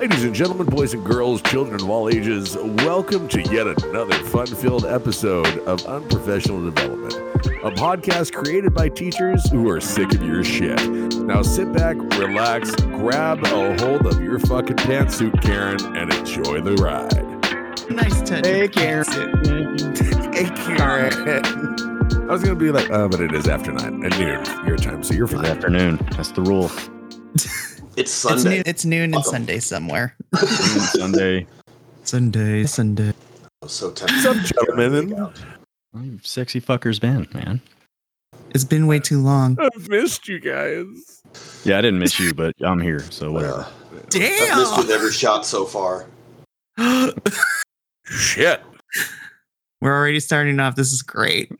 Ladies and gentlemen, boys and girls, children of all ages, welcome to yet another fun filled episode of Unprofessional Development, a podcast created by teachers who are sick of your shit. Now sit back, relax, grab a hold of your fucking pantsuit, Karen, and enjoy the ride. Nice touch. Hey, Karen. Hey, Karen. I was going to be like, oh, but it is after nine at noon your time, so you're It's fine. afternoon. That's the rule. It's It's noon, it's noon and oh. Sunday somewhere. Sunday. Sunday, Sunday. I'm so tempted. What's up, gentlemen? Where you sexy fuckers been, man? It's been way too long. I've missed you guys. Yeah, I didn't miss you, but I'm here, so uh, whatever. I've missed with every shot so far. Shit. We're already starting off. This is great.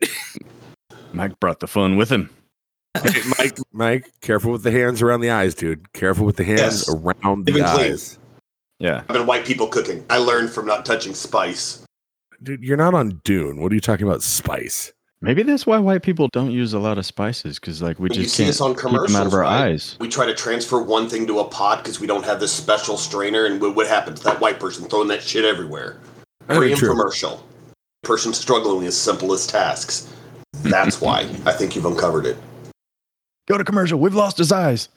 Mike brought the fun with him. Hey, Mike, Mike, careful with the hands around the eyes, dude. Careful with the hands Yes. around the Even clean. eyes. Yeah. I've been white people cooking. I learned from not touching spice. Dude, you're not on Dune. What are you talking about? Spice. Maybe that's why white people don't use a lot of spices, because like we When you just see can't us on keep them out of our right? eyes. We try to transfer one thing to a pot because we don't have this special strainer, and what what happens? That white person throwing that shit everywhere. Free True. Person struggling with simplest tasks. That's why I think you've uncovered it. Go to commercial. We've lost his eyes.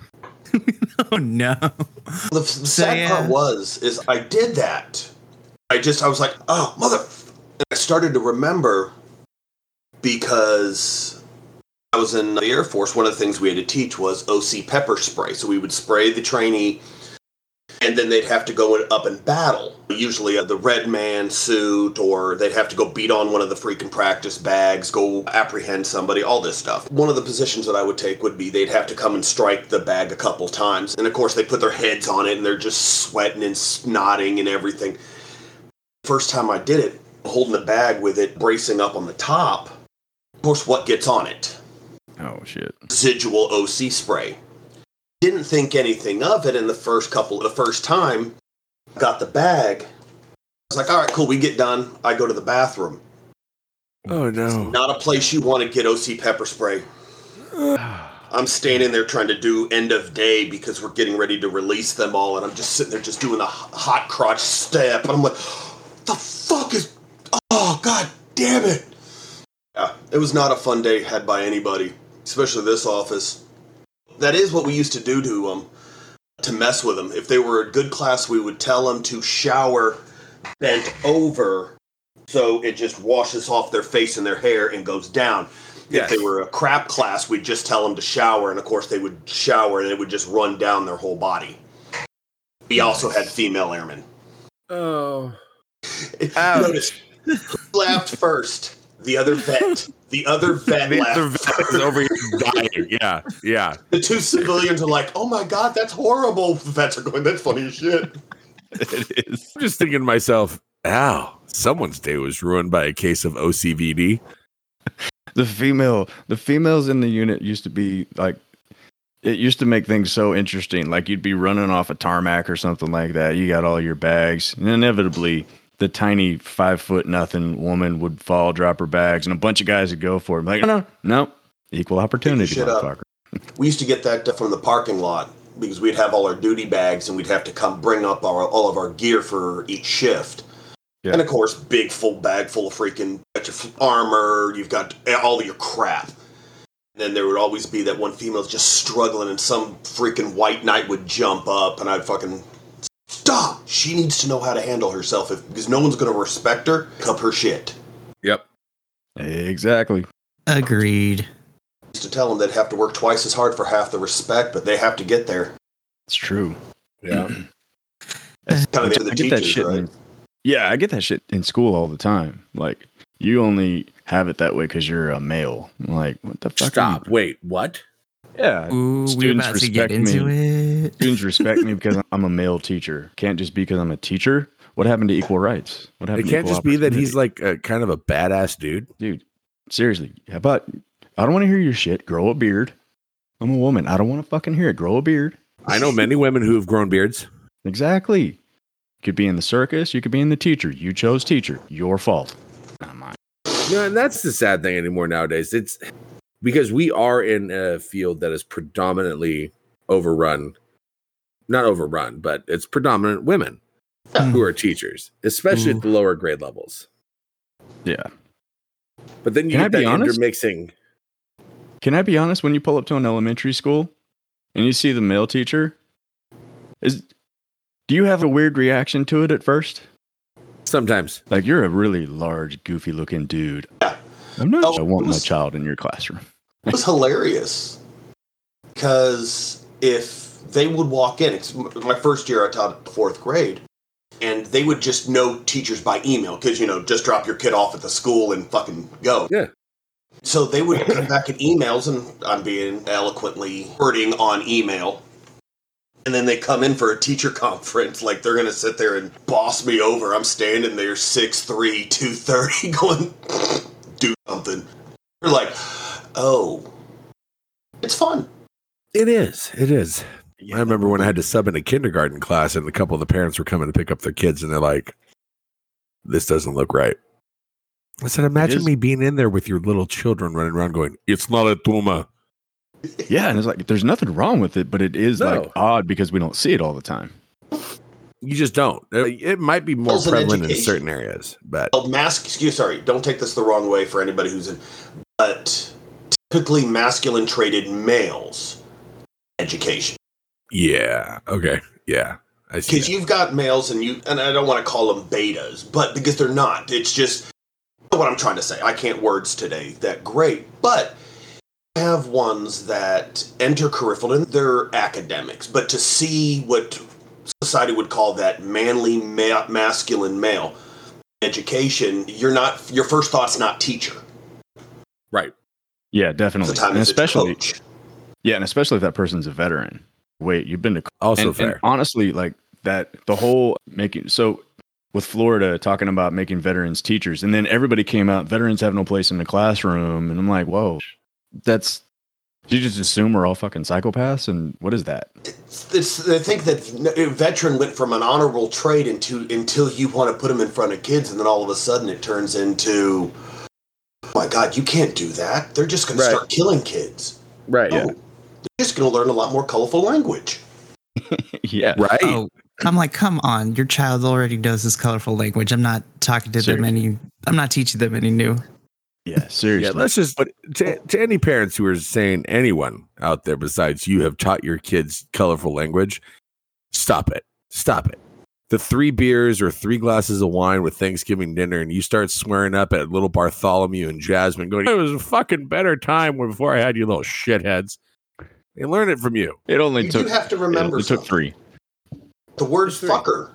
oh no. The f- sad yeah. part was is I did that. I just I was like, oh mother, and I started to remember because I was in the Air Force. One of the things we had to teach was OC pepper spray. So we would spray the trainee, and then they'd have to go in, up and battle. Usually uh, the red man suit, or they'd have to go beat on one of the freaking practice bags, go apprehend somebody, all this stuff. One of the positions that I would take would be they'd have to come and strike the bag a couple times, and of course they put their heads on it and they're just sweating and snotting and everything. First time I did it, holding the bag with it bracing up on the top. Of course, what gets on it? Oh shit. residual OC spray. Didn't think anything of it in the first couple, the first time, got the bag. I was like, all right, cool, we get done. I go to the bathroom. Oh, no. Not a place you want to get OC pepper spray. I'm standing there trying to do end of day because we're getting ready to release them all, and I'm just sitting there just doing the hot crotch step. And I'm like, the fuck is. Oh, god damn it. Yeah, it was not a fun day had by anybody, especially this office. That is what we used to do to them, to mess with them. If they were a good class, we would tell them to shower bent over so it just washes off their face and their hair and goes down. Yes. If they were a crap class, we'd just tell them to shower, and of course they would shower and it would just run down their whole body. We also had female airmen. Oh. Ouch. Notice who laughed first. The other vet. The other vet The other vet is over here dying. Yeah, yeah. The two civilians are like, "Oh my god, that's horrible." The vets are going, "That's funny as shit." it is. I'm just thinking to myself, ow, someone's day was ruined by a case of OCVD. The female, the females in the unit used to be like, it used to make things so interesting. Like you'd be running off a tarmac or something like that. You got all your bags, and inevitably, the tiny five foot nothing woman would fall, drop her bags, and a bunch of guys would go for it. Like, no, no, no, equal opportunity, motherfucker. We used to get that from the parking lot because we'd have all our duty bags and we'd have to come bring up our all of our gear for each shift. Yeah. And of course, big full bag full of freaking got your armor. You've got all of your crap. And then there would always be that one female just struggling, and some freaking white knight would jump up, and I'd fucking stop. She needs to know how to handle herself if, because no one's going to respect her. Cup her shit. Yep. Exactly. Agreed. Used to tell them they'd have to work twice as hard for half the respect, but they have to get there. It's true. Yeah. Uh, kind of I to the get that teachers, shit. right? In, yeah, I get that shit in school all the time. Like you only have it that way because you're a male. I'm like, what the fuck? Stop. Wait, what? Yeah. Ooh, we're Students about to get respect into me. it. Students respect me because I'm a male teacher. Can't just be because I'm a teacher. What happened to equal rights? What happened? It happened? can't to just be that he's like a kind of a badass dude. dude. Seriously, how about? I don't want to hear your shit. Grow a beard. I'm a woman. I don't want to fucking hear it. Grow a beard. I know many women who have grown beards. Exactly. You could be in the circus. You could be in the teacher. You chose teacher. Your fault. Not mine. No, and that's the sad thing anymore nowadays. It's because we are in a field that is predominantly overrun not overrun, but it's predominant women who are teachers, especially Ooh. at mm. the lower grade levels. Yeah. But then you Can I get that be honest? intermixing. Can I be honest? When you pull up to an elementary school and you see the male teacher, is do you have a weird reaction to it at first? Sometimes Like you're a really large, goofy looking dude. Yeah. I'm not. Oh, I want my child in your classroom. It was hilarious because if they would walk in, it's my first year I taught fourth grade, and they would just know teachers by email because you know just drop your kid off at the school and fucking go. Yeah. So they would come back in emails, and I'm being eloquently wording on email. And then they come in for a teacher conference, like they're gonna sit there and boss me over. I'm standing there, 6'3", 230, going, do something. They're like, oh, it's fun. it is. It is. I remember when I had to sub in a kindergarten class and a couple of the parents were coming to pick up their kids and they're like, this doesn't look right. I said, imagine me being in there with your little children running around going, it's not a tumor. Yeah, and it's like there's nothing wrong with it, but it is No. like odd because we don't see it all the time. You just don't. It might be more Girls prevalent in certain areas, but Well, mask, excuse, me. sorry, don't take this the wrong way for anybody who's in, but typically masculine traded males education. yeah. Okay. Yeah. Because you've got males and you, and I don't want to call them betas, but because they're not. It's just what I'm trying to say. I can't words today that great, but have ones that enter curriculum, they're academics, but to see what society would call that manly ma- masculine male education, you're not, your first thought's not teacher. Right. Yeah, definitely, Sometimes and especially coach. yeah, and especially if that person's a veteran. Wait, you've been to Also and, and fair. honestly, like that, the whole making so with Florida talking about making veterans teachers, and then everybody came out, veterans have no place in the classroom, and I'm like, whoa, that's you just assume we're all fucking psychopaths, and what is that? It's, I think that a veteran went from an honorable trade into until you want to put them in front of kids, and then all of a sudden it turns into, oh my God, you can't do that. They're just going Right. to start killing kids. right. Oh, they're just going to learn a lot more colorful language. yeah, Right. Oh, I'm like, come on, your child already knows this colorful language. I'm not talking to them any. I'm not teaching them any new. yeah, seriously. Yeah, let's just to, to any parents who are saying anyone out there besides you have taught your kids colorful language, stop it. Stop it. The three beers or three glasses of wine with Thanksgiving dinner, and you start swearing up at little Bartholomew and Jasmine, going, "It was a fucking better time before I had you little shitheads." They learn it from you. it only You took You have to remember it, it took three. The word Three. fucker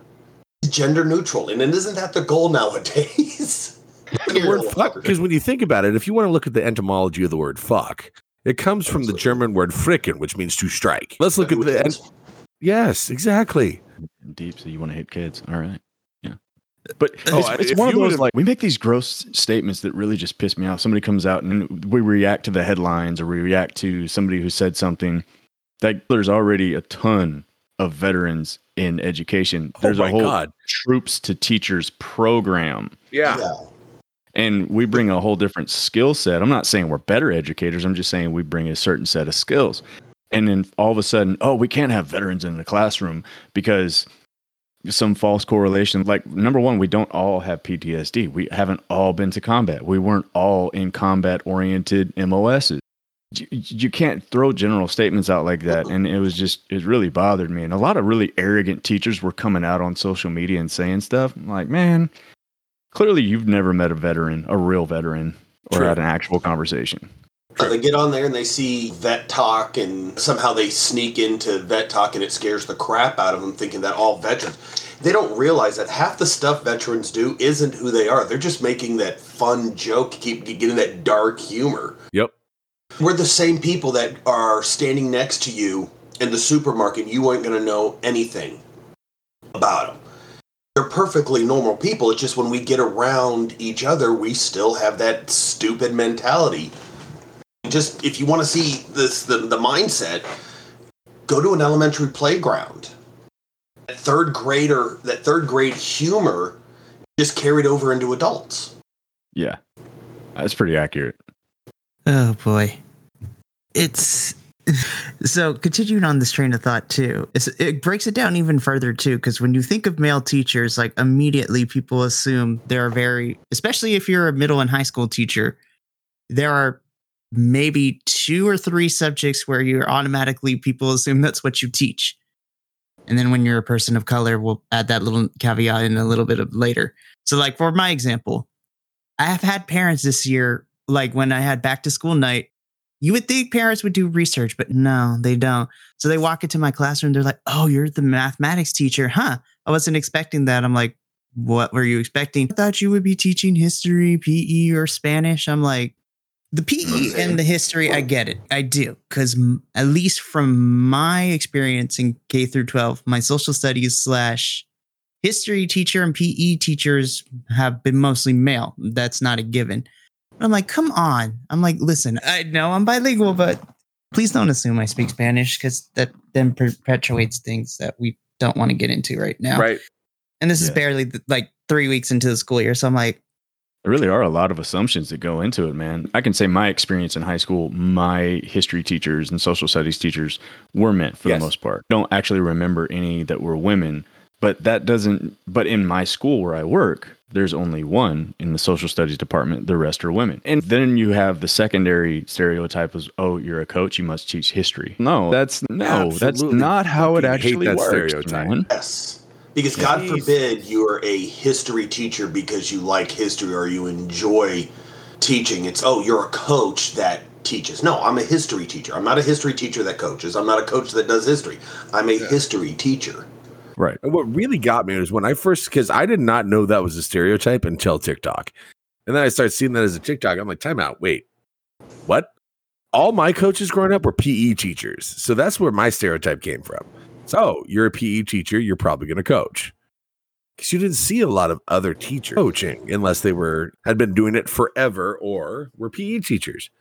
is gender neutral, and isn't that the goal nowadays? The word fuck, because when you think about it, if you want to look at the etymology of the word fuck, it comes from the German word fricken, which means to strike. Let's look at the. Yes, exactly. Deep, so you want to hit kids. All right. Yeah. But Oh, it's, it's one of those like we make these gross statements that really just piss me off. Somebody comes out and we react to the headlines or we react to somebody who said something. Like there's already a ton of veterans in education. Oh there's oh a whole god. troops to teachers program. Yeah. yeah. And we bring a whole different skill set. I'm not saying we're better educators. I'm just saying we bring a certain set of skills. And then all of a sudden, oh, we can't have veterans in the classroom because some false correlation. Like, number one, we don't all have PTSD. We haven't all been to combat. We weren't all in combat oriented MOSs. You, you can't throw general statements out like that. And it was just, it really bothered me. And a lot of really arrogant teachers were coming out on social media and saying stuff. I'm like, man, clearly you've never met a veteran, a real veteran, or True. had an actual conversation. They get on there and they see vet talk, and somehow they sneak into vet talk, and it scares the crap out of them, thinking that all veterans. They don't realize that half the stuff veterans do isn't who they are. They're just making that fun joke, keep getting that dark humor. Yep. We're the same people that are standing next to you in the supermarket. You ain't going to know anything about them. They're perfectly normal people. It's just when we get around each other, we still have that stupid mentality. Just if you want to see this, the, the mindset, go to an elementary playground. That third grader, that third grade humor, just carried over into adults. Yeah. That's pretty accurate. Oh boy, it's So continuing on this train of thought too, it's, it breaks it down even further too. Because when you think of male teachers, like immediately people assume they're very, especially if you're a middle and high school teacher, there are maybe two or three subjects where you're automatically people assume that's what you teach. And then when you're a person of color, we'll add that little caveat in a little bit of later. So, like for my example, I have had parents this year, like when I had back to school night, you would think parents would do research, but no, they don't. So they walk into my classroom, they're like, Oh, you're the mathematics teacher, huh? I wasn't expecting that. I'm like, What were you expecting? I thought you would be teaching history, PE, or Spanish. I'm like, the PE and the history, I get it. I do. Because at least from my experience in K through 12, my social studies slash history teacher and PE teachers have been mostly male. That's not a given. I'm like, come on. I'm like, listen, I know I'm bilingual, but please don't assume I speak Spanish because that then perpetuates things that we don't want to get into right now. Right. And this is Yeah. barely like three weeks into the school year. So I'm like, There really are a lot of assumptions that go into it, man. I can say my experience in high school, my history teachers and social studies teachers were men for Yes. the most part. Don't actually remember any that were women, but that doesn't, but in my school where I work, there's only one in the social studies department. The rest are women. And then you have the secondary stereotype is, oh, you're a coach, you must teach history. No, that's no, that's not how it fucking hate actually that works. stereotype. man. Yes. Because God forbid you are a history teacher because you like history or you enjoy teaching. It's, oh, you're a coach that teaches. No, I'm a history teacher. I'm not a history teacher that coaches. I'm not a coach that does history. I'm a history teacher. Right. And what really got me was when I first, because I did not know that was a stereotype until TikTok. And then I started seeing that as a TikTok. I'm like, time out. Wait, what? All my coaches growing up were PE teachers. So that's where my stereotype came from. So oh, you're a PE teacher, you're probably going to coach. Because you didn't see a lot of other teachers coaching unless they were had been doing it forever or were PE teachers.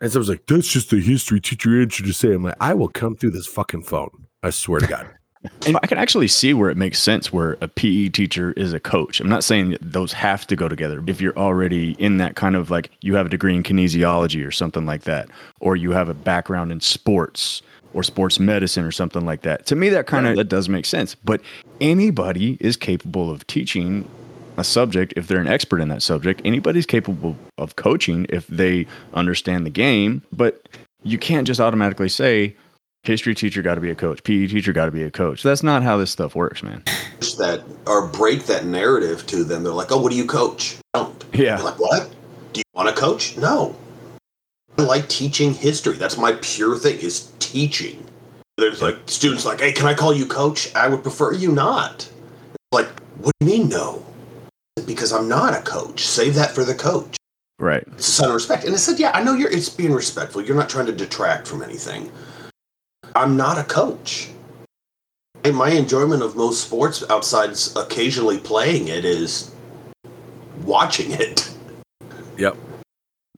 And so I was like, that's just a history teacher answer to say. I'm like, I will come through this fucking phone. I swear to God. And I can actually see where it makes sense where a PE teacher is a coach. I'm not saying that those have to go together. If you're already in that kind of like you have a degree in kinesiology or something like that, or you have a background in sports or sports medicine or something like that. To me that kind of that does make sense. But anybody is capable of teaching a subject if they're an expert in that subject. Anybody's capable of coaching if they understand the game, but you can't just automatically say history teacher got to be a coach, PE teacher got to be a coach. That's not how this stuff works, man. That or break that narrative to them. They're like, oh, what do you coach? I don't. Yeah. They're like, what? Do you want to coach? No. I like teaching history. That's my pure thing is teaching. There's like students like, hey, can I call you coach? I would prefer you not. Like, what do you mean no? Because I'm not a coach. Save that for the coach. Right. It's a sign of respect. And I said, yeah, I know you're. It's being respectful. You're not trying to detract from anything. I'm not a coach. And my enjoyment of most sports, outside occasionally playing it, is watching it. Yep.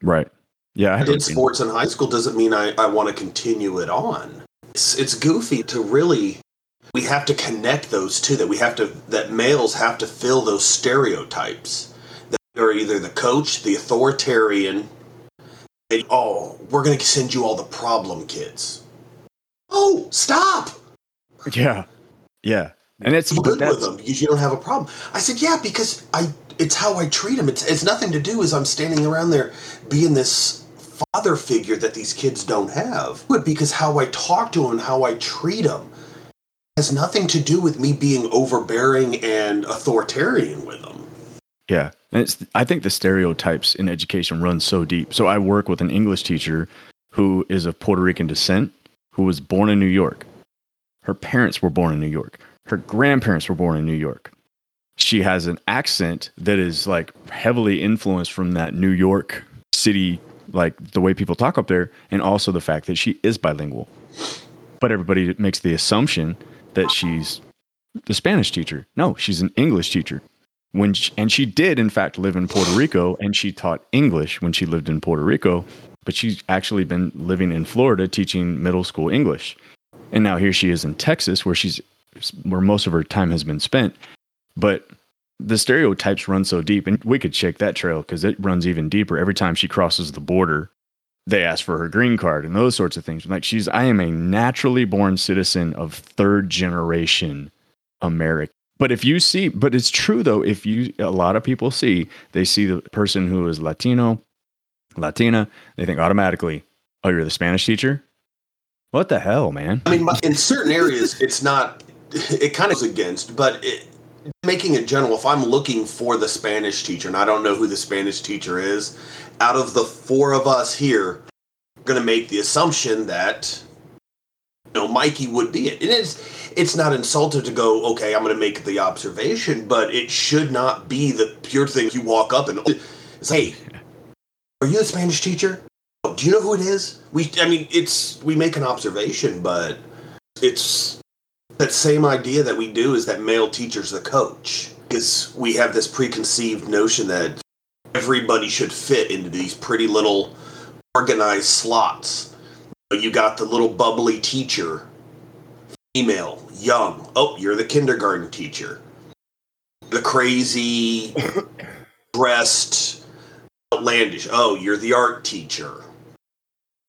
Right. Yeah. I I did sports in high school doesn't mean I, I want to continue it on. It's, it's goofy to really. We have to connect those two. That we have to. That males have to fill those stereotypes. That are either the coach, the authoritarian. And, oh, we're going to send you all the problem kids. Oh, stop! Yeah. Yeah. And it's good with them because you don't have a problem. I said, yeah, because I. It's how I treat them. It's it's nothing to do. Is I'm standing around there being this father figure that these kids don't have. But because how I talk to them how I treat them has nothing to do with me being overbearing and authoritarian with them. Yeah. And it's I think the stereotypes in education run so deep. So I work with an English teacher who is of Puerto Rican descent, who was born in New York. Her parents were born in New York. Her grandparents were born in New York. She has an accent that is like heavily influenced from that New York city, like the way people talk up there, and also the fact that she is bilingual. But everybody makes the assumption that she's the Spanish teacher. No, she's an English teacher when she, and she did in fact live in Puerto Rico and she taught English when she lived in Puerto Rico, but she's actually been living in Florida teaching middle school English. And now here she is in Texas where she's where most of her time has been spent. But the stereotypes run so deep and we could shake that trail cuz it runs even deeper every time she crosses the border. they ask for her green card and those sorts of things. Like she's, I am a naturally born citizen of third generation American. But if you see, but it's true though, if you, a lot of people see, they see the person who is Latino, Latina, they think automatically, oh, you're the Spanish teacher? What the hell, man? I mean, in certain areas, it's not, it kind of is against, but it, making it general, if I'm looking for the Spanish teacher and I don't know who the Spanish teacher is, out of the four of us here, I'm going to make the assumption that you know Mikey would be it. And It is it's not insulted to go, okay, I'm going to make the observation, but it should not be the pure thing you walk up and say, hey, are you a Spanish teacher? Do you know who it is? We I mean, it's we make an observation, but it's that same idea that we do is that male teacher's the coach. Because we have this preconceived notion that everybody should fit into these pretty little organized slots. You got the little bubbly teacher, female, young. Oh, you're the kindergarten teacher. The crazy, dressed, outlandish. Oh, you're the art teacher.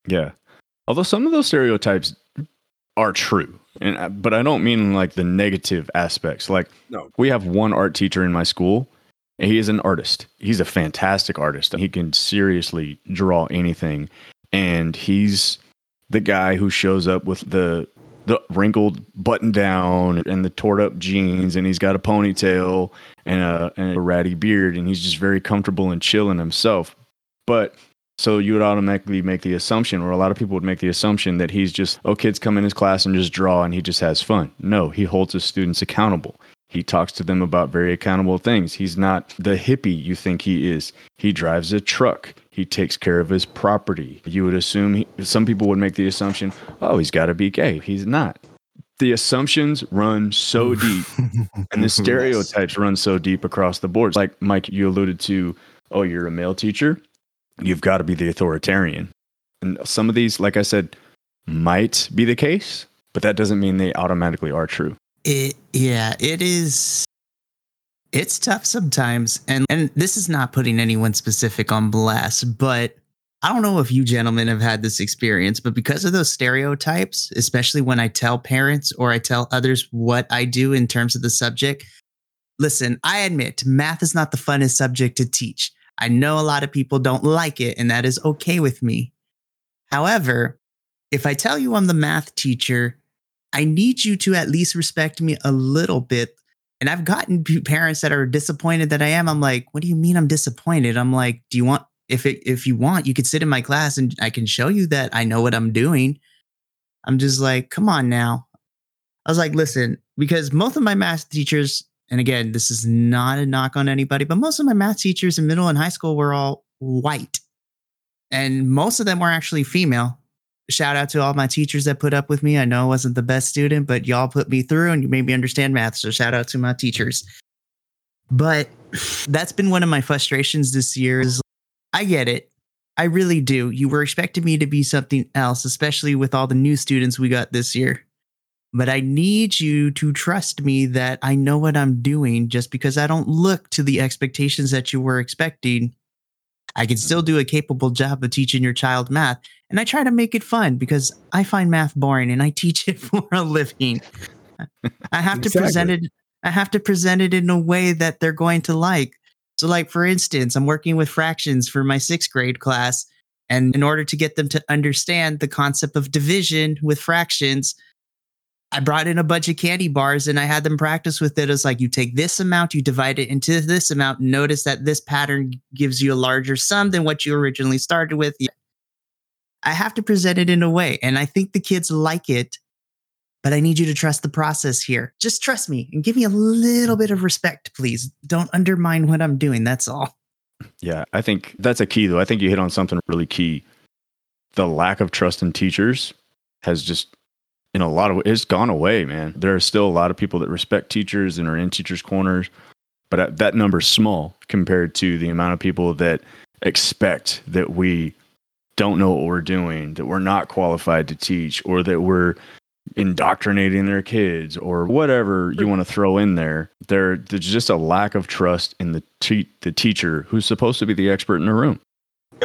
Yeah. Although some of those stereotypes are true, and uh, but I don't mean like the negative aspects. Like, No. we have one art teacher in my school, and he is an artist. He's a fantastic artist. He can seriously draw anything, and he's the guy who shows up with the the wrinkled button down and the tore up jeans, and he's got a ponytail and a, and a ratty beard, and he's just very comfortable and chill in himself. But so you would automatically make the assumption, or a lot of people would make the assumption that he's just, oh, kids come in his class and just draw and he just has fun. No, he holds his students accountable. He talks to them about very accountable things. He's not the hippie you think he is. He drives a truck. He takes care of his property. You would assume, he, some people would make the assumption, oh, he's got to be gay. He's not. The assumptions run so deep and the stereotypes run so deep across the board. Like Mike, you alluded to, oh, you're a male teacher you've got to be the authoritarian. And some of these, like I said, might be the case, but that doesn't mean they automatically are true. It yeah, it is it's tough sometimes. And and this is not putting anyone specific on blast, but I don't know if you gentlemen have had this experience, but because of those stereotypes, especially when I tell parents or I tell others what I do in terms of the subject, listen, I admit math is not the funnest subject to teach. I know a lot of people don't like it, and that is okay with me. However, if I tell you I'm the math teacher, I need you to at least respect me a little bit. And I've gotten parents that are disappointed that I am. I'm like, what do you mean I'm disappointed? I'm like, do you want if it if you want, you could sit in my class and I can show you that I know what I'm doing. I'm just like, come on now. I was like, listen, because most of my math teachers, and again, this is not a knock on anybody, but most of my math teachers in middle and high school were all white. And most of them were actually female. Shout out to all my teachers that put up with me. I know I wasn't the best student, but y'all put me through and you made me understand math. So shout out to my teachers. But that's been one of my frustrations this year is I get it. I really do. You were expecting me to be something else, especially with all the new students we got this year. But I need you to trust me that I know what I'm doing just because I don't look to the expectations that you were expecting. I can still do a capable job of teaching your child math. And I try to make it fun because I find math boring and I teach it for a living. I have to present it I have to present it in a way that they're going to like. So, like for instance, I'm working with fractions for my sixth grade class. And in order to get them to understand the concept of division with fractions, I brought in a bunch of candy bars and I had them practice with it. It's like you take this amount, you divide it into this amount. Notice that this pattern gives you a larger sum than what you originally started with. I have to present it in a way, and I think the kids like it. But I need you to trust the process here. Just trust me and give me a little bit of respect, please. Don't undermine what I'm doing. That's all. Yeah, I think that's a key, though. I think you hit on something really key. The lack of trust in teachers has just, in a lot of it's gone away, man. There are still a lot of people that respect teachers and are in teachers' corners, but that number's small compared to the amount of people that expect that we don't know what we're doing, that we're not qualified to teach, or that we're indoctrinating their kids or whatever you want to throw in there. There, there's just a lack of trust in the te- the teacher who's supposed to be the expert in the room.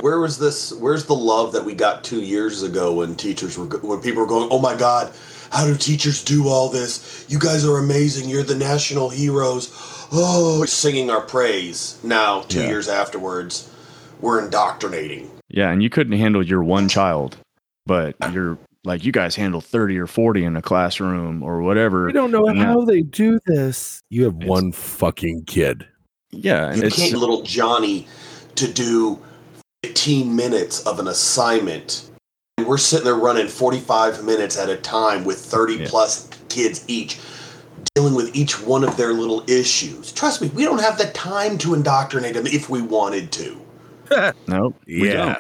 Where was this? Where's the love that we got two years ago when teachers were, when people were going, "Oh my God, how do teachers do all this? You guys are amazing. You're the national heroes." Oh, singing our praise. Now, two Yeah. years afterwards, we're indoctrinating. Yeah, and you couldn't handle your one child, but you're like you guys handle 30 or 40 in a classroom or whatever. We don't know And how they do this. You have It's- one fucking kid. Yeah, and You it's can't little Johnny to do 15 minutes of an assignment. And we're sitting there running 45 minutes at a time with 30 Yeah. plus kids each, dealing with each one of their little issues. Trust me, we don't have the time to indoctrinate them if we wanted to. no, we Yeah. don't.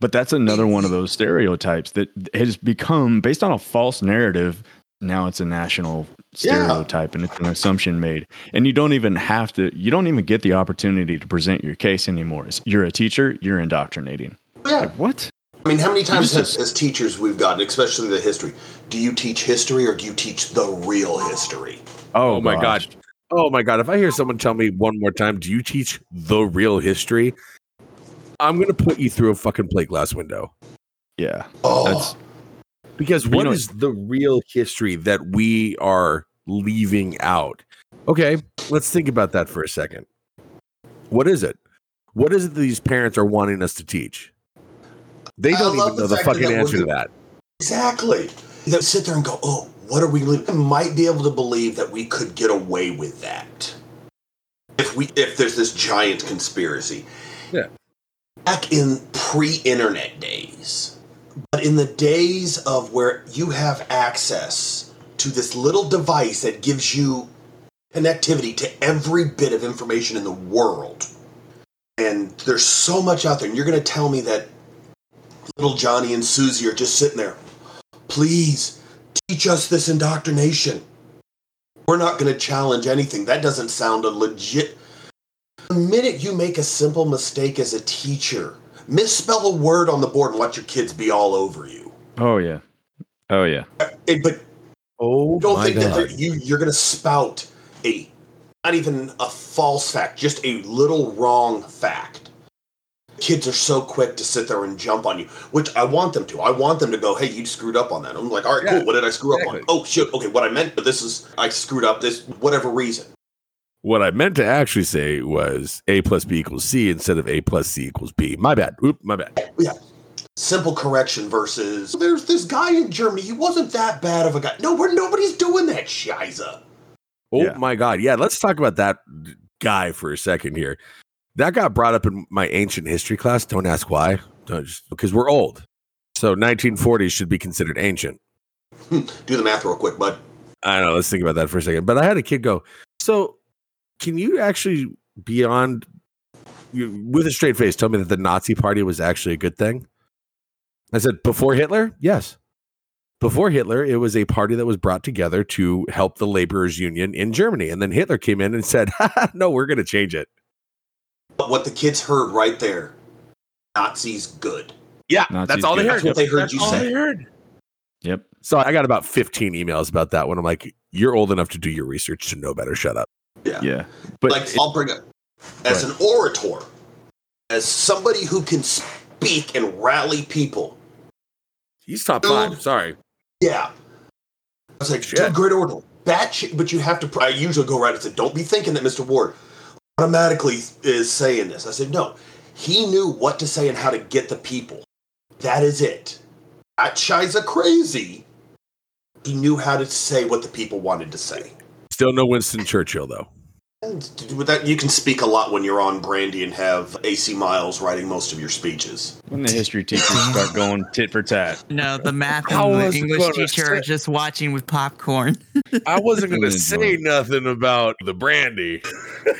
But that's another one of those stereotypes that has become based on a false narrative. Now it's a national Yeah. stereotype and it's an assumption made. And you don't even have to, you don't even get the opportunity to present your case anymore. You're a teacher, you're indoctrinating. Yeah. Like, what? I mean, how many times just- has, as teachers we've gotten, especially the history, do you teach history or do you teach the real history? Oh, oh my gosh. god. Oh my god. If I hear someone tell me one more time, do you teach the real history? I'm gonna put you through a fucking plate glass window. Yeah. Oh, That's Because You know- is the real history that we are leaving out? Okay, let's think about that for a second. What is it? What is it that these parents are wanting us to teach? They don't love even know the the that fucking answer to that. Exactly. They sit there and go, "Oh, what are we? li- Might be able to believe that we could get away with that if we if there's this giant conspiracy." Yeah. Back in pre-internet days, but in the days of where you have access to this little device that gives you connectivity to every bit of information in the world, and there's so much out there, and you're going to tell me that little Johnny and Susie are just sitting there. Please teach us this indoctrination. We're not going to challenge anything. That doesn't sound a legit. The minute you make a simple mistake as a teacher, misspell a word on the board and let your kids be all over you. Oh yeah. Oh yeah. But Oh don't think that god. they're- you, you're going to spout a, not even a false fact, just a little wrong fact. Kids are so quick to sit there and jump on you, which I want them to. I want them to go, hey, you screwed up on that. I'm like, all right, Yeah, cool. What did I screw up on? Oh, shit. Okay, what I meant, but this is, I screwed up this, whatever reason. What I meant to actually say was A plus B equals C instead of A plus C equals B. My bad. Oop, my bad. Yeah. Simple correction versus, there's this guy in Germany. He wasn't that bad of a guy. No, we're, nobody's doing that, Shiza. Oh Yeah. my god. Yeah, let's talk about that guy for a second here. That got brought up in my ancient history class. Don't ask why. Don't just because we're old. So 1940s should be considered ancient. Hmm. Do the math real quick, bud. I don't know. Let's think about that for a second. But I had a kid go, So can you actually beyond you, with a straight face tell me that the Nazi party was actually a good thing? I said, Before Hitler? Yes. Before Hitler, it was a party that was brought together to help the laborers' union in Germany. And then Hitler came in and said, No, we're going to change it. But what the kids heard right there, Nazis good. Yeah, Nazis that's all they heard. That's what they heard That's you all say. they heard. Yep. So I got about 15 emails about that one. I'm like, You're old enough to do your research to know better. Shut up. Yeah. Yeah. But like it- I'll bring up as an orator, as somebody who can speak and rally people. He's top Dude. five. Sorry. Yeah, I was like, Shit. dude, great order. Bat shit, but you have to. I usually go right and say, don't be thinking that Mr. Ward automatically is saying this. I said, no, he knew what to say and how to get the people. That is it. That Shiza crazy. He knew how to say what the people wanted to say. Still no Winston Churchill, though. With that, you can speak a lot when you're on Brandy and have AC Miles writing most of your speeches. when the history teachers start going tit for tat. No, the math and the English teacher are just watching with popcorn. I wasn't going to say nothing about the brandy.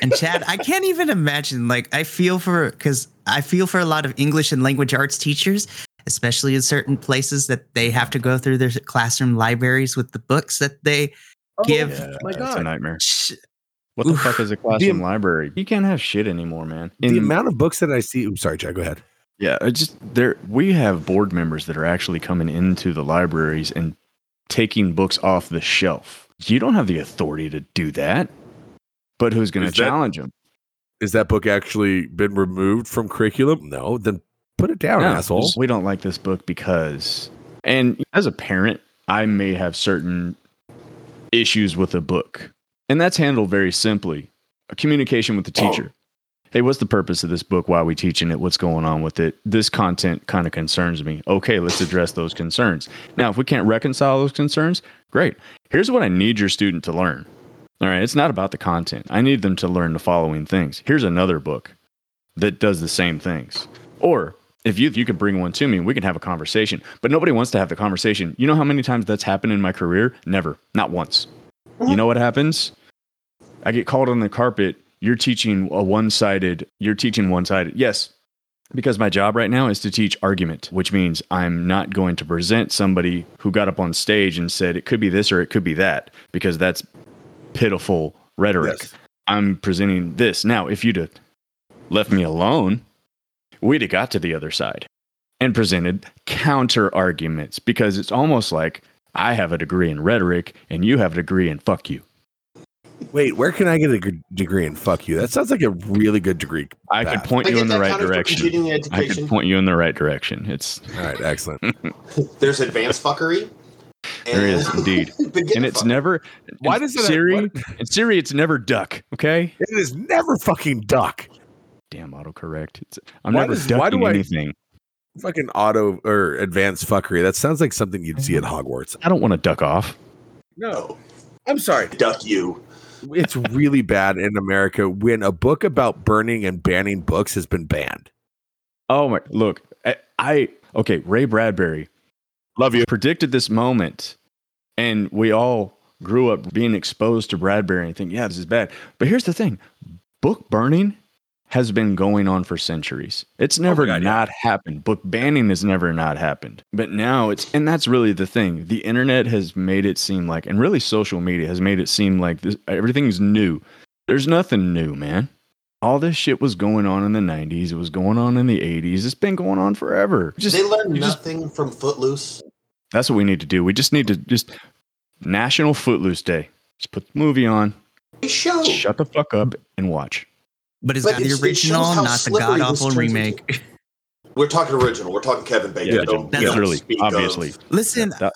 And Chad, I can't even imagine. Like, I feel for because I feel for a lot of English and language arts teachers, especially in certain places that they have to go through their classroom libraries with the books that they Oh give. Yeah, my It's a God. nightmare. Sh- What the Oof. fuck is a classroom library? You can't have shit anymore, man. the amount of books that I see. I'm sorry, Chad. Go ahead. Yeah, it just there we have board members that are actually coming into the libraries and taking books off the shelf. You don't have the authority to do that. But who's going Is to that- challenge them? Is that book actually been removed from curriculum? No. Then Put it down, No, asshole. We don't like this book because, and as a parent, I may have certain issues with a book, and that's handled very simply. A communication with the teacher. Hey, what's the purpose of this book? Why are we teaching it? What's going on with it? This content kind of concerns me. Okay, let's address those concerns. Now, if we can't reconcile those concerns, great. Here's what I need your student to learn. All right, it's not about the content. I need them to learn the following things. Here's another book that does the same things. Or if you you could bring one to me, we can have a conversation. But nobody wants to have the conversation. You know how many times that's happened in my career? Never, not once. You know what happens? I get called on the carpet. You're teaching a one-sided. You're teaching one-sided. Yes, because my job right now is to teach argument, which means I'm not going to present somebody who got up on stage and said it could be this or it could be that, because that's pitiful rhetoric. Yes. I'm presenting this. Now, if you'd have left me alone, we'd have got to the other side and presented counter arguments because it's almost like I have a degree in rhetoric and you have a degree in fuck you. Wait, where can I get a degree in fuck you? That sounds like a really good degree. I Path. could point I you in the right direction. I could point you in the right direction. It's All right, excellent. There's advanced fuckery. there is indeed, and it's fuckery. never. Why does it- Siri? what- In Siri, it's never duck. Okay. it is never fucking duck. Damn autocorrect. It's, I'm Why never does- why ducking do I- anything. Fucking auto or advanced fuckery. That sounds like something you'd see at mm-hmm. Hogwarts. I don't want to duck off. No, I'm sorry. duck you. It's really bad in America when a book about burning and banning books has been banned. Oh my! Look, I, I okay. Ray Bradbury Love you. predicted this moment, and we all grew up being exposed to Bradbury and think, yeah, this is bad. But here's the thing: book burning has been going on for centuries. It's oh never God, yeah. not happened. Book banning has never not happened. But now it's, and that's really the thing. The internet has made it seem like, and really social media has made it seem like this, everything's new. There's nothing new, man. All this shit was going on in the 90s. It was going on in the 80s. It's been going on forever. Just, they learned you just- nothing from Footloose. that's what we need to do. We just need to just National Footloose Day. Just put the movie on, show. shut the fuck up, and watch. But is But that the it's- it original, not the god awful remake? We're talking original. We're talking Kevin Bacon. Yeah, Don't- that's we don't literally, speak of- obviously. Listen, That-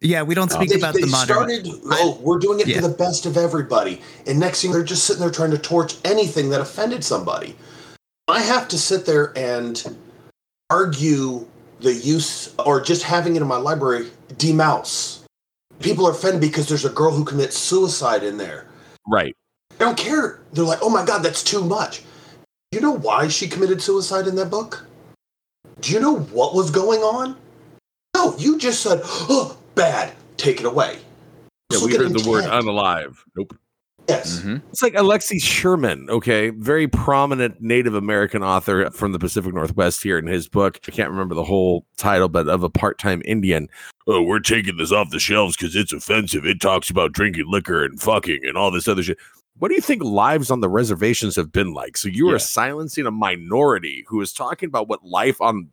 yeah, we don't speak They, about they the modern. started. Oh, we're doing it Yeah. for the best of everybody, and next thing they're just sitting there trying to torch anything that offended somebody. I have to sit there and argue the use or just having it in my library demouse. People are offended because there's a girl who commits suicide in there. Right. They don't care. They're like, oh my God, that's too much. Do you know why she committed suicide in that book? Do you know what was going on? No, you just said, oh, bad. Take it away. Yeah, Let's we heard the word unalive. Nope. Yes. Mhm. It's like Alexie Sherman, okay, very prominent Native American author from the Pacific Northwest here in his book. I can't remember the whole title, but of a part-time Indian. Oh, we're taking this off the shelves because it's offensive. It talks about drinking liquor and fucking and all this other shit. What do you think lives on the reservations have been like? So you Yeah. are silencing a minority who is talking about what life on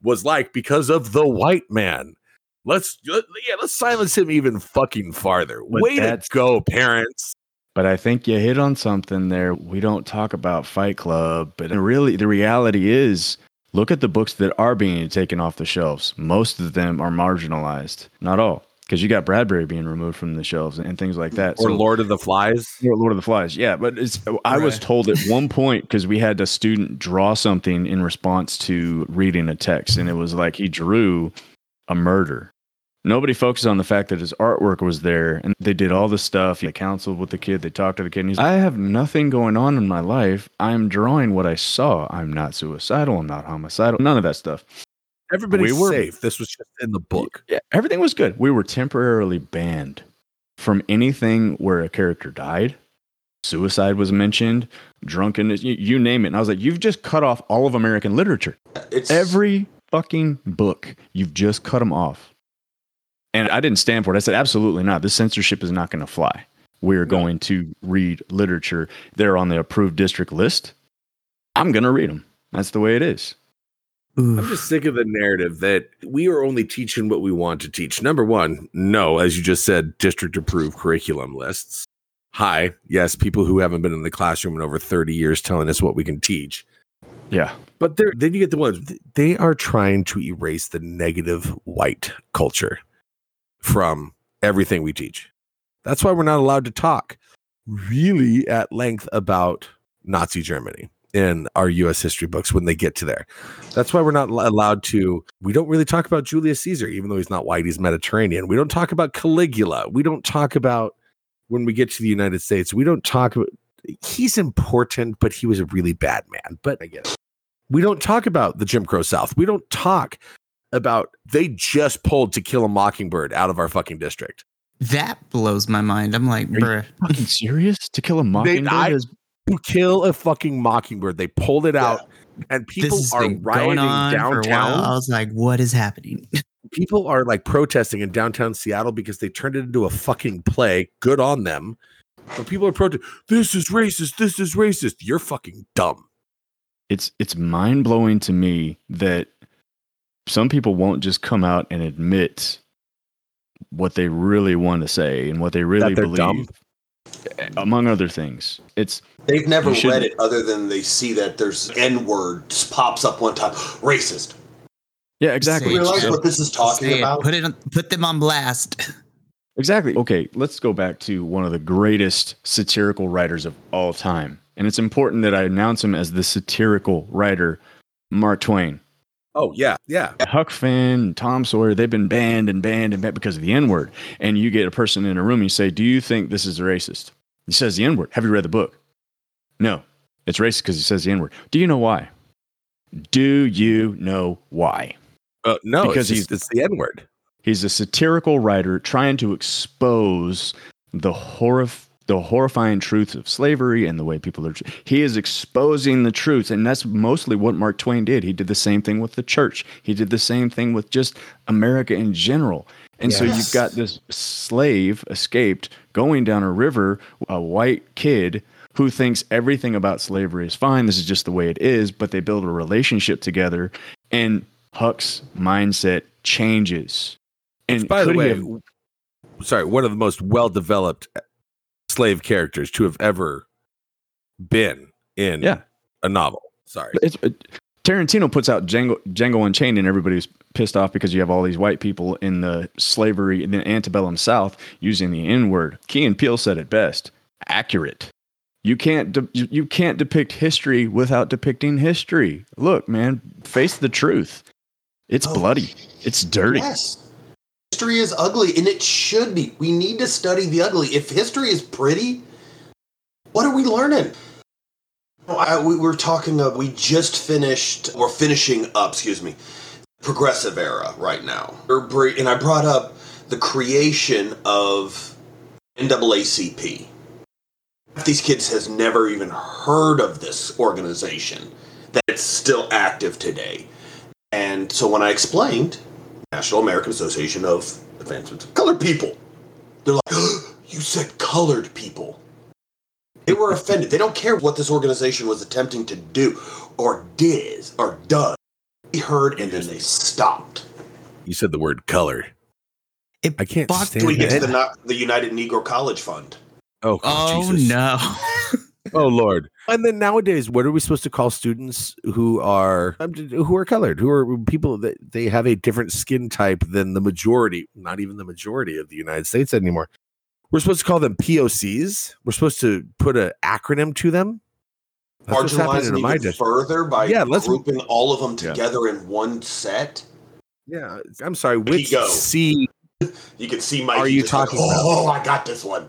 was like because of the white man. Let's let- yeah, let's silence him even fucking farther. But Way to go, parents. But I think you hit on something there. We don't talk about Fight Club, but really, the reality is look at the books that are being taken off the shelves. Most of them are marginalized, not all, because you got Bradbury being removed from the shelves and things like that. Or So- Lord of the Flies. Or Lord of the Flies, yeah. But it's I was told at one point because we had a student draw something in response to reading a text, and it was like he drew a murder. Nobody focused on the fact that his artwork was there, and they did all the stuff. They counseled with the kid, they talked to the kid. And he's, I have nothing going on in my life. I'm drawing what I saw. I'm not suicidal. I'm not homicidal. None of that stuff. Everybody's We were- safe. This was just in the book. Yeah, everything was good. We were temporarily banned from anything where a character died. Suicide was mentioned, drunkenness, you, you name it. And I was like, you've just cut off all of American literature. It's Every fucking book, you've just cut them off. And I didn't stand for it. I said, absolutely not. This censorship is not going to fly. We're going to read literature. They're on the approved district list. I'm going to read them. That's the way it is. I'm just sick of the narrative that we are only teaching what we want to teach. Number one, no, as you just said, district approved curriculum lists. Hi, yes, people who haven't been in the classroom in over 30 years telling us what we can teach. Yeah. But then you get the ones they are trying to erase the negative white culture from everything we teach. That's why we're not allowed to talk really at length about Nazi Germany in our US history books when they get to there. That's why we're not allowed to we don't really talk about Julius Caesar even though he's not white, he's Mediterranean. We don't talk about Caligula. We don't talk about when we get to the United States, we don't talk about he's important, but he was a really bad man. But I get it. We don't talk about the Jim Crow South. We don't talk about they just pulled to kill a mockingbird out of our fucking district. That blows my mind. I'm like, Are you bruh. Fucking serious? To kill a mockingbird? I- is- To kill a fucking mockingbird. They pulled it Yeah. out and people this are rioting going on for a while. I was like, what is happening? People are like protesting in downtown Seattle because they turned it into a fucking play. Good on them. But people are protesting. This is racist. This is racist. You're fucking dumb. it's it's mind blowing to me that some people won't just come out and admit what they really want to say and what they really they're believe. dumb? Among other things, it's They've never read it other than they see that there's N word pops up one time. Racist. yeah, exactly. Say Realize what this is talking Say about? Put it on, put them on blast. Exactly. Okay, let's go back to one of the greatest satirical writers of all time. And it's important that I announce him as the satirical writer, Mark Twain. Oh, yeah. Yeah. Huck Finn, Tom Sawyer, they've been banned and banned and banned because of the N word. And you get a person in a room, and you say, Do you think this is racist? He says the N word. Have you read the book? No. It's racist because he says the N word. Do you know why? Do you know why? Uh, no, Because it's, it's the N word. He's a satirical writer trying to expose the horrif- the horrifying truth of slavery and the way people are. He is exposing the truth, and that's mostly what Mark Twain did. He did the same thing with the church. He did the same thing with just America in general. And so you've got this slave escaped going down a river, a white kid who thinks everything about slavery is fine. This is just the way it is. But they build a relationship together, and Huck's mindset changes. And By the way, have- sorry, one of the most well developed uh, slave characters to have ever been in Yeah. a novel. Sorry. it's, it, Tarantino puts out Django, Django Unchained, and everybody's pissed off because you have all these white people in the slavery in the antebellum South using the N word. Key and Peele said it best: accurate. You can't de- you you can't depict history without depicting history. Look, man, face the truth. It's Oh. bloody. It's dirty. Yes. History is ugly, and it should be. We need to study the ugly. If history is pretty, what are we learning? Oh, I, we were talking. Uh, we just finished. We're finishing up. Excuse me. Progressive era right now. And I brought up the creation of NAACP. These kids has never even heard of this organization. That it's still active today. And so when I explained National American Association of Advancement of Colored People, they're like, "You said colored people." They were offended. They don't care what this organization was attempting to do, or did, or does. They heard and then they stopped. You said the word color. It I can't fucked stand we get to the, the United Negro College Fund. Oh, Oh Jesus. no. Oh Lord. And then nowadays, what are we supposed to call students who are um, who are colored, who are people that they have a different skin type than the majority, not even the majority of the United States anymore? We're supposed to call them POCs. We're supposed to put an acronym to them. That's Marginalizing even district. further by Yeah, let's- grouping all of them Yeah. together in one set. Yeah, I'm sorry. you Which go. C? You can see Mikey Are you just like, talking about? Oh, I got this one.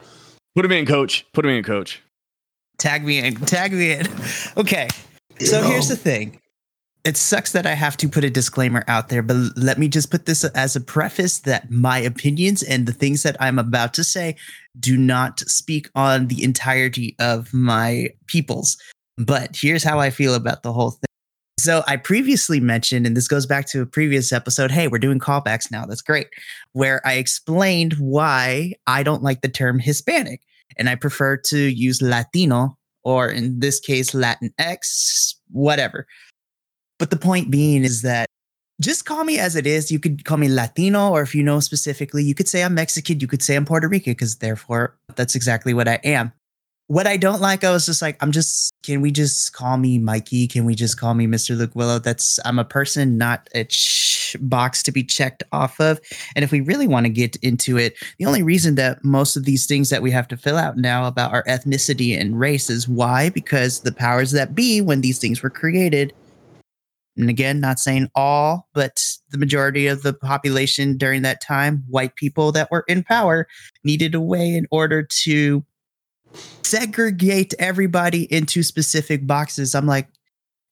Put him in, coach. Put him in, coach. Tag me in. Tag me in. Okay. So here's the thing. It sucks that I have to put a disclaimer out there, but let me just put this as a preface that my opinions and the things that I'm about to say do not speak on the entirety of my peoples. But here's how I feel about the whole thing. So I previously mentioned, and this goes back to a previous episode. Hey, we're doing callbacks now. That's great. Where I explained why I don't like the term Hispanic and I prefer to use Latino or in this case, Latinx, whatever. But the point being is that just call me as it is. You could call me Latino, or if you know specifically, you could say I'm Mexican, you could say I'm Puerto Rican, because therefore that's exactly what I am. what I don't like, I was just like, I'm just, can we just call me Mikey? Can we just call me Mr. Luke Willow? That's, I'm a person, not a ch- box to be checked off of. And if we really want to get into it, the only reason that most of these things that we have to fill out now about our ethnicity and race is why? Because the powers that be, when these things were created, and again, not saying all, but the majority of the population during that time, white people that were in power, needed a way in order to segregate everybody into specific boxes. I'm like,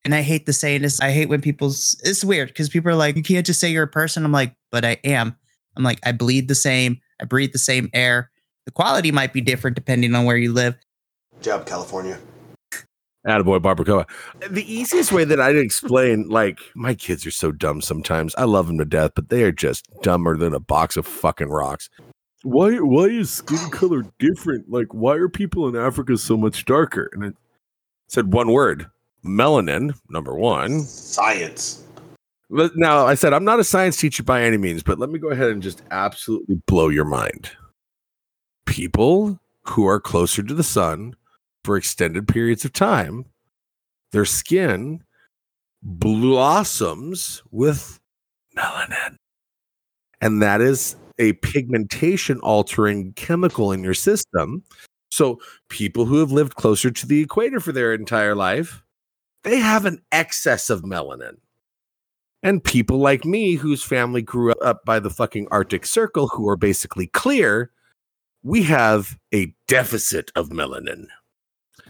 and I hate the saying this. I hate when people's it's weird because people are like, you can't just say you're a person. I'm like, but I am. I'm like, I bleed the same, I breathe the same air. The quality might be different depending on where you live. Job, California. Attaboy Barbacoa. The easiest way that I'd explain, like, my kids are so dumb sometimes. I love them to death, but they are just dumber than a box of fucking rocks. Why why is skin color different? Like, why are people in Africa so much darker? And it said one word. Melanin, number one. Science. Now I said I'm not a science teacher by any means, but let me go ahead and just absolutely blow your mind. People who are closer to the sun for extended periods of time, their skin blossoms with melanin. And that is a pigmentation altering chemical in your system. So people who have lived closer to the equator for their entire life, they have an excess of melanin. And people like me, whose family grew up by the fucking Arctic Circle, who are basically clear, we have a deficit of melanin.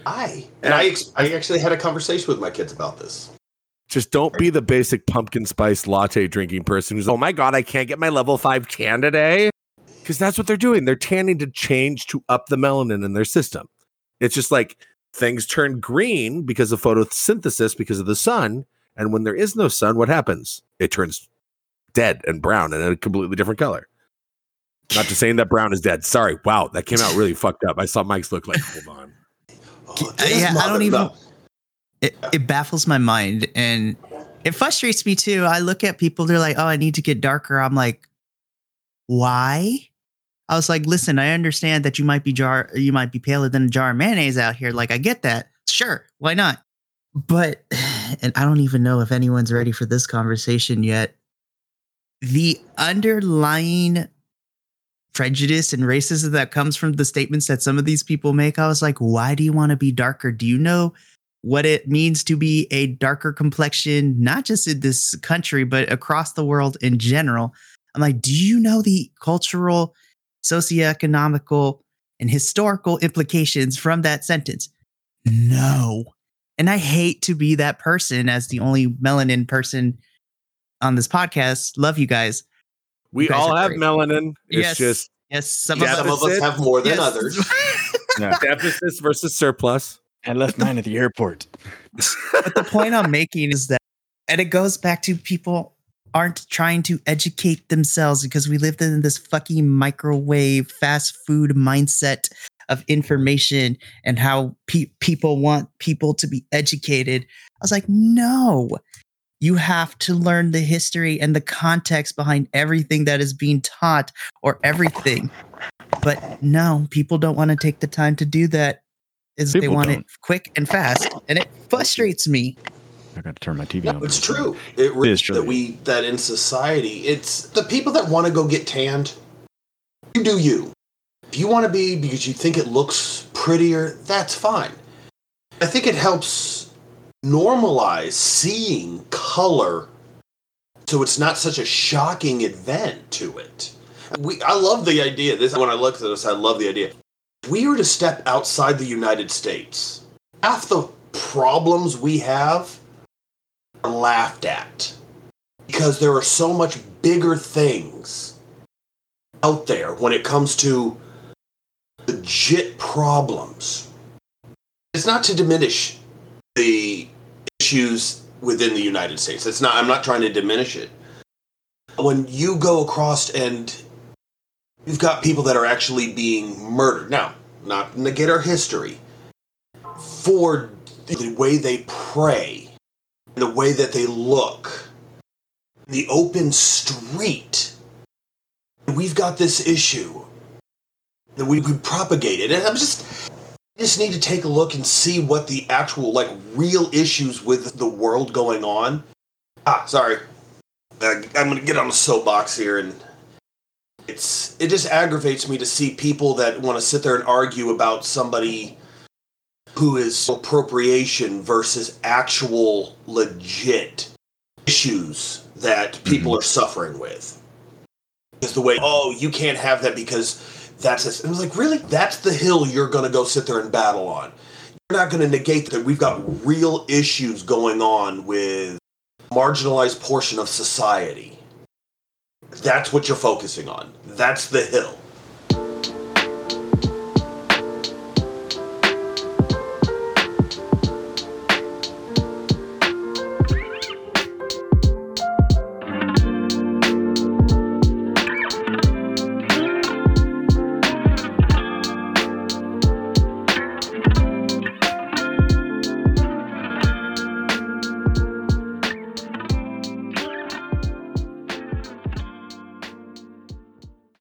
I and I, I actually had a conversation with my kids about this. Just don't be the basic pumpkin spice latte drinking person who's, oh my God, I can't get my level five tan today. Because that's what they're doing. They're tanning to change to up the melanin in their system. It's just like things turn green because of photosynthesis, because of the sun. And when there is no sun, what happens? It turns dead and brown and a completely different color. Not to saying that brown is dead. Sorry. Wow, that came out really fucked up. I saw Mike's look like, hold on. Oh, yeah, I don't even. It, it baffles my mind and it frustrates me too. I look at people, they're like, oh, I need to get darker. I'm like, why? I was like, listen, I understand that you might be jar, you might be paler than a jar of mayonnaise out here. Like, I get that. Sure, why not? But, and I don't even know if anyone's ready for this conversation yet. The underlying prejudice and racism that comes from the statements that some of these people make, I was like, why do you want to be darker? Do you know what it means to be a darker complexion, not just in this country, but across the world in general? I'm like, do you know the cultural, socioeconomical, and historical implications from that sentence? No. And I hate to be that person as the only melanin person on this podcast. Love you guys. We You guys all have great. melanin. It's yes. just yes, some Yeah, of Some us. of us have more than yes. others. Yeah. deficit versus surplus. I left mine at the airport. but the point I'm making is that, and it goes back to people aren't trying to educate themselves because we lived in this fucking microwave fast food mindset of information and how pe- people want people to be educated. I was like, no, you have to learn the history and the context behind everything that is being taught or everything. But no, people don't want to take the time to do that. Is they want it don't. quick and fast, and it frustrates me. I got to turn my TV on. It's true. It really is true. that we that in society, it's the people that want to go get tanned. You do you. If you want to be because you think it looks prettier, that's fine. I think it helps normalize seeing color so it's not such a shocking event to it. We I love the idea. This when I look at this, I love the idea. If we were to step outside the United States, half the problems we have laughed at because there are so much bigger things out there when it comes to legit problems. It's not to diminish the issues within the United States. It's not I'm not trying to diminish it. When you go across and you've got people that are actually being murdered. Now, not negate our history. For the way they pray, the way that they look, the open street. We've got this issue that we, we it, and I'm just just need to take a look and see what the actual like real issues with the world going on. Ah, sorry. Uh, I'm gonna get on a soapbox here, and it's it just aggravates me to see people that want to sit there and argue about somebody who is appropriation versus actual legit issues that people mm-hmm. are suffering with. Is the way, oh, you can't have that because that's a, I was like, really? That's the hill you're going to go sit there and battle on. You're not going to negate that we've got real issues going on with marginalized portion of society. That's what you're focusing on. That's the hill.